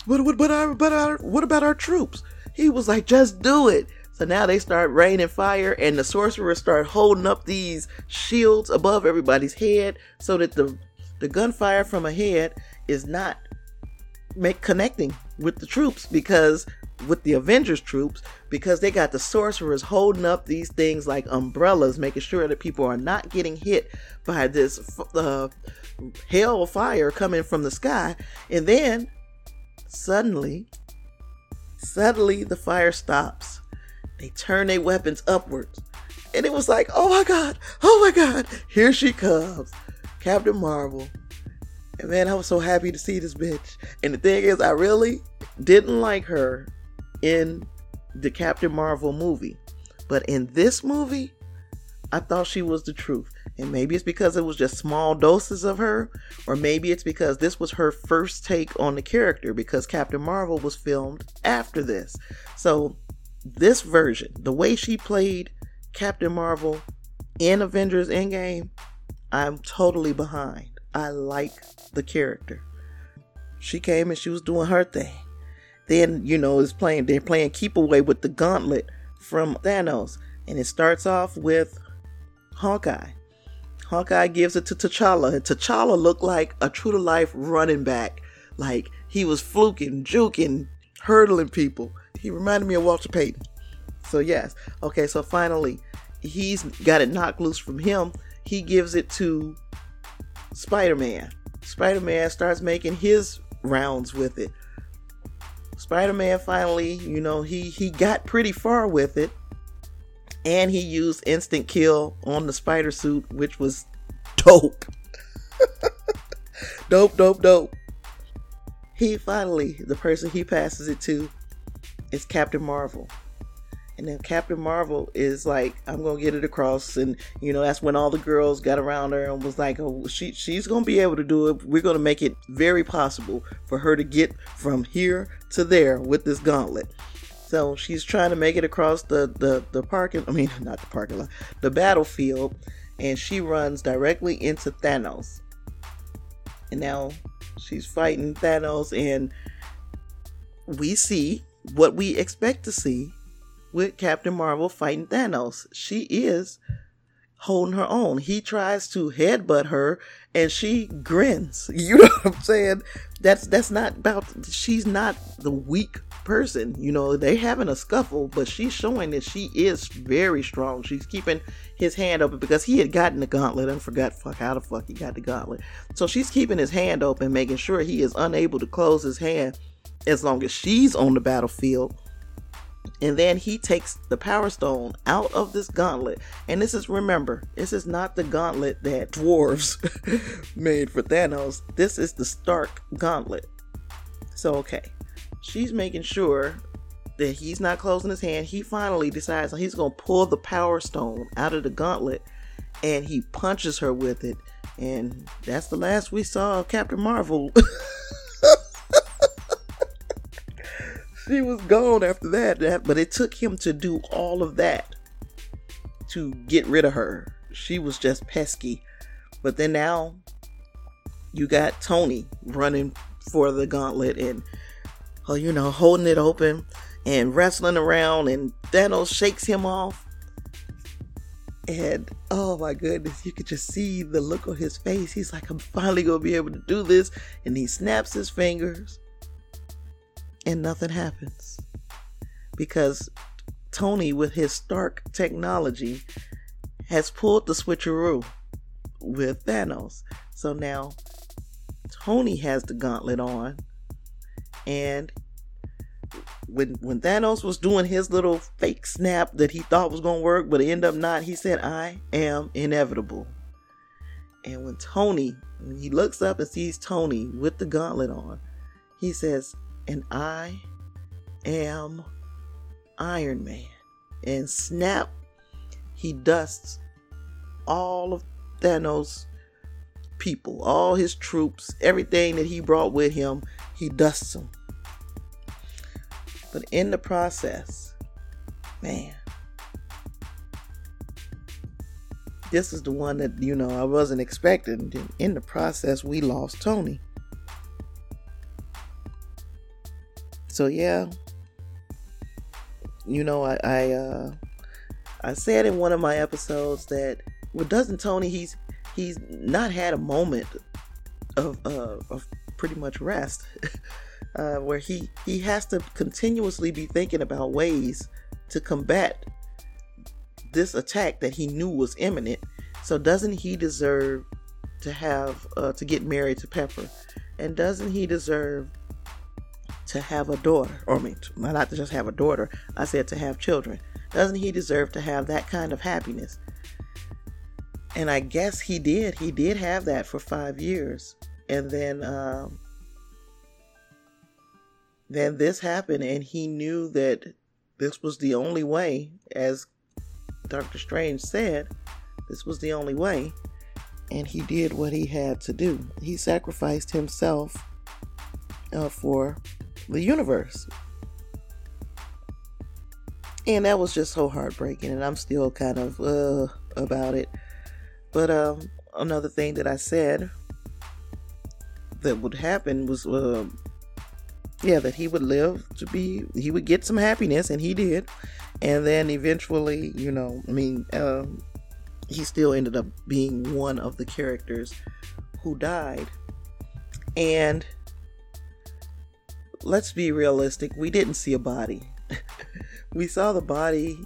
But what but our but our what about our troops? He was like, just do it. So now they start raining fire, and the sorcerers start holding up these shields above everybody's head so that the the gunfire from ahead is not make connecting with the troops because with the Avengers troops because they got the sorcerers holding up these things like umbrellas, making sure that people are not getting hit by this uh, hell fire coming from the sky. And then suddenly, suddenly the fire stops. They turn their weapons upwards. And it was like, oh my God, oh my God, here she comes. Captain Marvel. And man, I was so happy to see this bitch. And the thing is, I really didn't like her in the Captain Marvel movie. But in this movie, I thought she was the truth. And maybe it's because it was just small doses of her, or maybe it's because this was her first take on the character because Captain Marvel was filmed after this. So, this version, the way she played Captain Marvel in Avengers Endgame, I'm totally behind. I like the character. She came and she was doing her thing. Then, you know, is playing they're playing keep away with the gauntlet from Thanos. And it starts off with Hawkeye. Hawkeye gives it to T'Challa, and T'Challa looked like a true to life running back. Like he was fluking, juking, hurdling people. He reminded me of Walter Payton. So yes. Okay, so finally he's got it knocked loose from him. He gives it to Spider-Man. Spider-Man starts making his rounds with it. Spider-Man finally, you know, he he got pretty far with it. And he used instant kill on the spider suit, which was dope. dope, dope, dope. He finally, the person he passes it to is Captain Marvel. And then Captain Marvel is like, I'm gonna get it across, and you know that's when all the girls got around her and was like, oh, she she's gonna be able to do it. We're gonna make it very possible for her to get from here to there with this gauntlet. So she's trying to make it across the the the parking. I mean, not the parking lot, the battlefield, and she runs directly into Thanos. And now she's fighting Thanos, and we see what we expect to see with Captain Marvel fighting Thanos. She is holding her own. He tries to headbutt her and she grins. You know what I'm saying? That's that's not about she's not the weak person. You know, they having a scuffle, but she's showing that she is very strong. She's keeping his hand open because he had gotten the gauntlet and forgot fuck how the fuck he got the gauntlet. So she's keeping his hand open, making sure he is unable to close his hand as long as she's on the battlefield and then he takes the power stone out of this gauntlet. And this is, remember, this is not the gauntlet that dwarves made for Thanos. This is the Stark gauntlet. So, okay. She's making sure that he's not closing his hand, he finally decides he's gonna pull the power stone out of the gauntlet and he punches her with it. And that's the last we saw of Captain Marvel. she was gone after that, but it took him to do all of that to get rid of her. She was just pesky. But then now you got Tony running for the gauntlet and oh, you know, holding it open and wrestling around and Thanos shakes him off. And oh my goodness, you could just see the look on his face. He's like, I'm finally gonna be able to do this. And he snaps his fingers and nothing happens. Because Tony, with his Stark technology, has pulled the switcheroo with Thanos. So now Tony has the gauntlet on. And when when Thanos was doing his little fake snap that he thought was gonna work, but it ended up not, he said, I am inevitable. And when Tony, when he looks up and sees Tony with the gauntlet on, he says, And I am Iron Man. And snap, he dusts all of Thanos' people, all his troops, everything that he brought with him, he dusts them. But in the process, man, this is the one that, you know, I wasn't expecting. In the process, we lost Tony. So, yeah, you know, I, I, uh, I said in one of my episodes that, well, doesn't Tony, he's, he's not had a moment of, uh, of pretty much rest. uh, where he he has to continuously be thinking about ways to combat this attack that he knew was imminent. So doesn't he deserve to have uh, to get married to Pepper, and doesn't he deserve to have a daughter? Or I mean, not to just have a daughter. I said to have children. Doesn't he deserve to have that kind of happiness? And I guess he did. He did have that for five years, and then um, then this happened, and he knew that this was the only way, as Doctor Strange said, this was the only way. And he did what he had to do. He sacrificed himself uh, for the universe. And that was just so heartbreaking, and I'm still kind of uh, about it. But um, another thing that I said that would happen was uh, yeah, that he would live to be, he would get some happiness, and he did. And then eventually, you know, I mean, um, he still ended up being one of the characters who died. And let's be realistic, we didn't see a body. we saw the body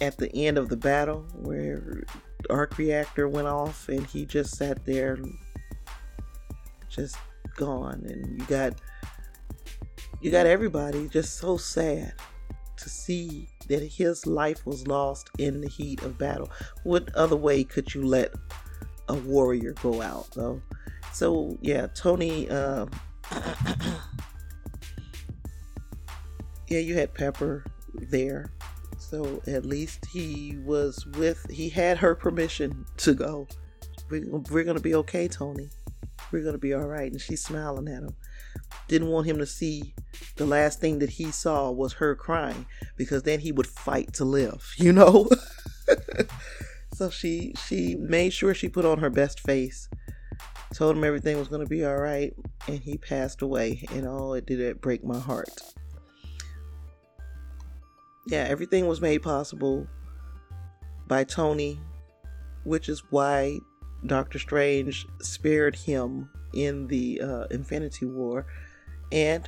at the end of the battle where arc reactor went off and he just sat there just gone and you got you got everybody just so sad to see that his life was lost in the heat of battle. What other way could you let a warrior go out, though? So, yeah, Tony. Uh, yeah, you had Pepper there. So at least he was with, he had her permission to go. We're, we're going to be okay, Tony. We're going to be all right. And she's smiling at him. Didn't want him to see the last thing that he saw was her crying because then he would fight to live, you know? so she she made sure she put on her best face, told him everything was going to be all right, and he passed away. And oh, it did it break my heart. Yeah, everything was made possible by Tony, which is why Doctor Strange spared him in the uh, Infinity War. And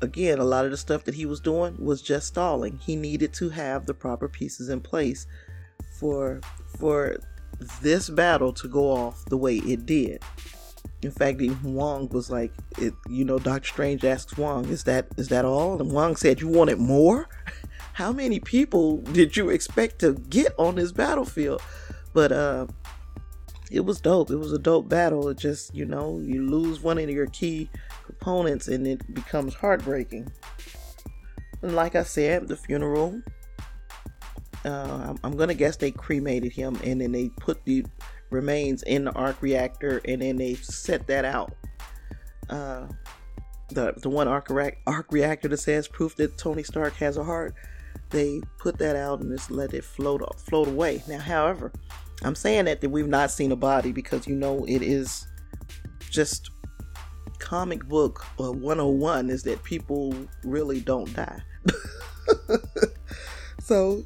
again, a lot of the stuff that he was doing was just stalling. He needed to have the proper pieces in place for for this battle to go off the way it did. In fact, even Wong was like, it, you know, Doctor Strange asks Wong, "Is that is that all?" And Wong said, "You wanted more? How many people did you expect to get on this battlefield?" But uh, it was dope. It was a dope battle. It just, you know, you lose one of your key components and it becomes heartbreaking. And like I said, the funeral. Uh, I'm, I'm gonna guess they cremated him and then they put the remains in the arc reactor and then they set that out. Uh, the the one arc, arc reactor that says proof that Tony Stark has a heart. They put that out and just let it float float away. Now, however, I'm saying that that we've not seen a body because you know it is just comic book uh, 101 is that people really don't die. so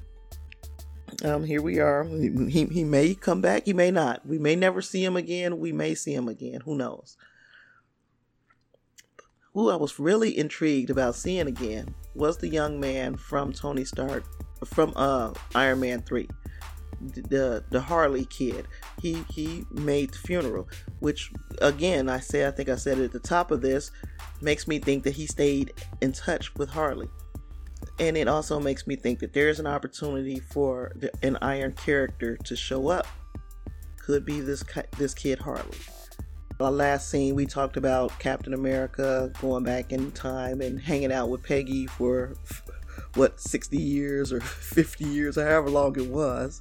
um, here we are. He, he may come back, he may not. We may never see him again. We may see him again. Who knows? Who I was really intrigued about seeing again was the young man from Tony Stark, from uh, Iron Man 3 the the Harley kid. He he made the funeral, which again I say I think I said at the top of this, makes me think that he stayed in touch with Harley, and it also makes me think that there is an opportunity for the, an Iron character to show up. Could be this this kid Harley. Our last scene we talked about Captain America going back in time and hanging out with Peggy for what 60 years or 50 years, or however long it was.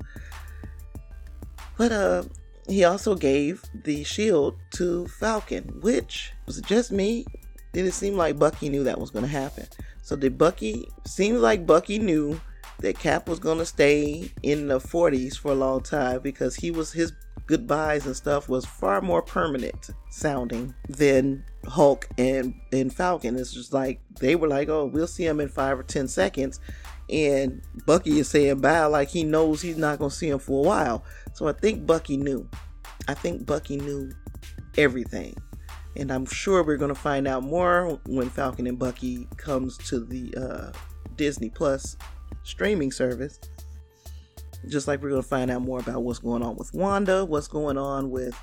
But uh, he also gave the shield to Falcon, which was it just me. Did it seem like Bucky knew that was going to happen? So did Bucky? Seems like Bucky knew that Cap was going to stay in the 40s for a long time because he was his goodbyes and stuff was far more permanent sounding than Hulk and and Falcon. It's just like they were like, "Oh, we'll see him in five or ten seconds," and Bucky is saying bye like he knows he's not gonna see him for a while. So I think Bucky knew. I think Bucky knew everything. And I'm sure we're gonna find out more when Falcon and Bucky comes to the uh, Disney Plus streaming service. Just like we're gonna find out more about what's going on with Wanda, what's going on with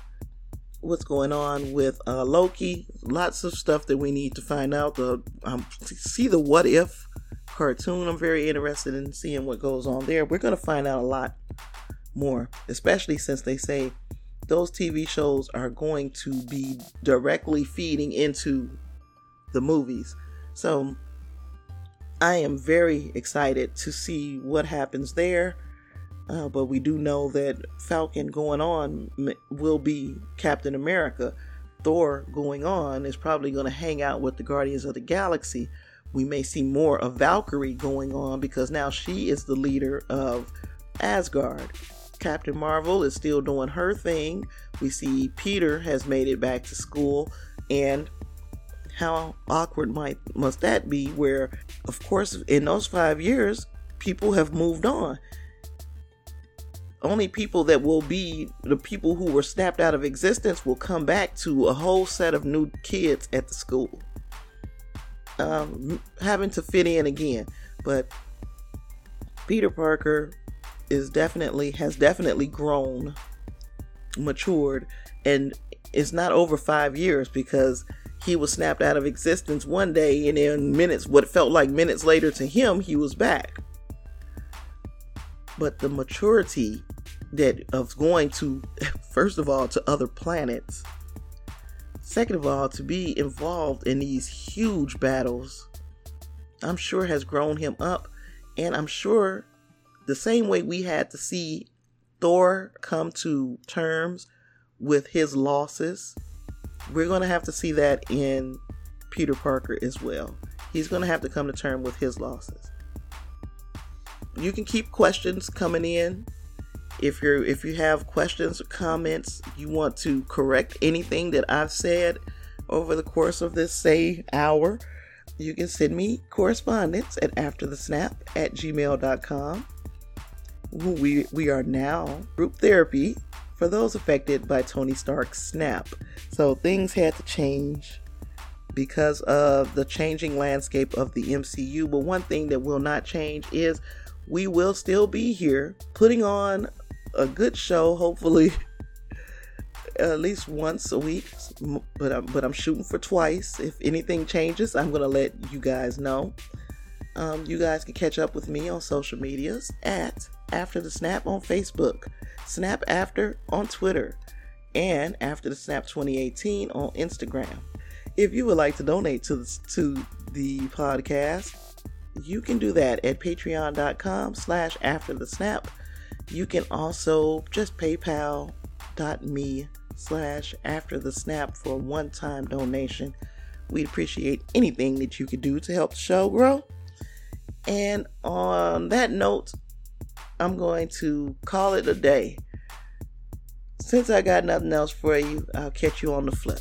what's going on with uh, Loki. Lots of stuff that we need to find out. The um, see the what if cartoon. I'm very interested in seeing what goes on there. We're going to find out a lot more, especially since they say those TV shows are going to be directly feeding into the movies. So I am very excited to see what happens there. Uh, but we do know that Falcon going on will be Captain America. Thor going on is probably going to hang out with the Guardians of the Galaxy we may see more of Valkyrie going on because now she is the leader of Asgard. Captain Marvel is still doing her thing. We see Peter has made it back to school and how awkward might must that be where of course in those 5 years people have moved on. Only people that will be the people who were snapped out of existence will come back to a whole set of new kids at the school um, having to fit in again. But Peter Parker is definitely has definitely grown, matured, and it's not over five years because he was snapped out of existence one day, and in minutes, what felt like minutes later to him, he was back. But the maturity that of going to, first of all, to other planets Second of all, to be involved in these huge battles, I'm sure has grown him up. And I'm sure the same way we had to see Thor come to terms with his losses, we're going to have to see that in Peter Parker as well. He's going to have to come to terms with his losses. You can keep questions coming in if you're if you have questions or comments, you want to correct anything that I've said over the course of this say hour, you can send me correspondence at afterthesnap at gmail.com. We we are now group therapy for those affected by Tony Stark's snap. So things had to change because of the changing landscape of the MCU. But one thing that will not change is we will still be here putting on a good show, hopefully at least once a week. But I'm, but I'm shooting for twice. If anything changes, I'm gonna let you guys know. Um, you guys can catch up with me on social medias at After the Snap on Facebook, Snap After on Twitter, and After the Snap 2018 on Instagram. If you would like to donate to the, to the podcast, you can do that at patreon.com slash after the snap. You can also just paypal.me slash after the snap for a one-time donation. We'd appreciate anything that you could do to help the show grow. And on that note, I'm going to call it a day. Since I got nothing else for you, I'll catch you on the flip.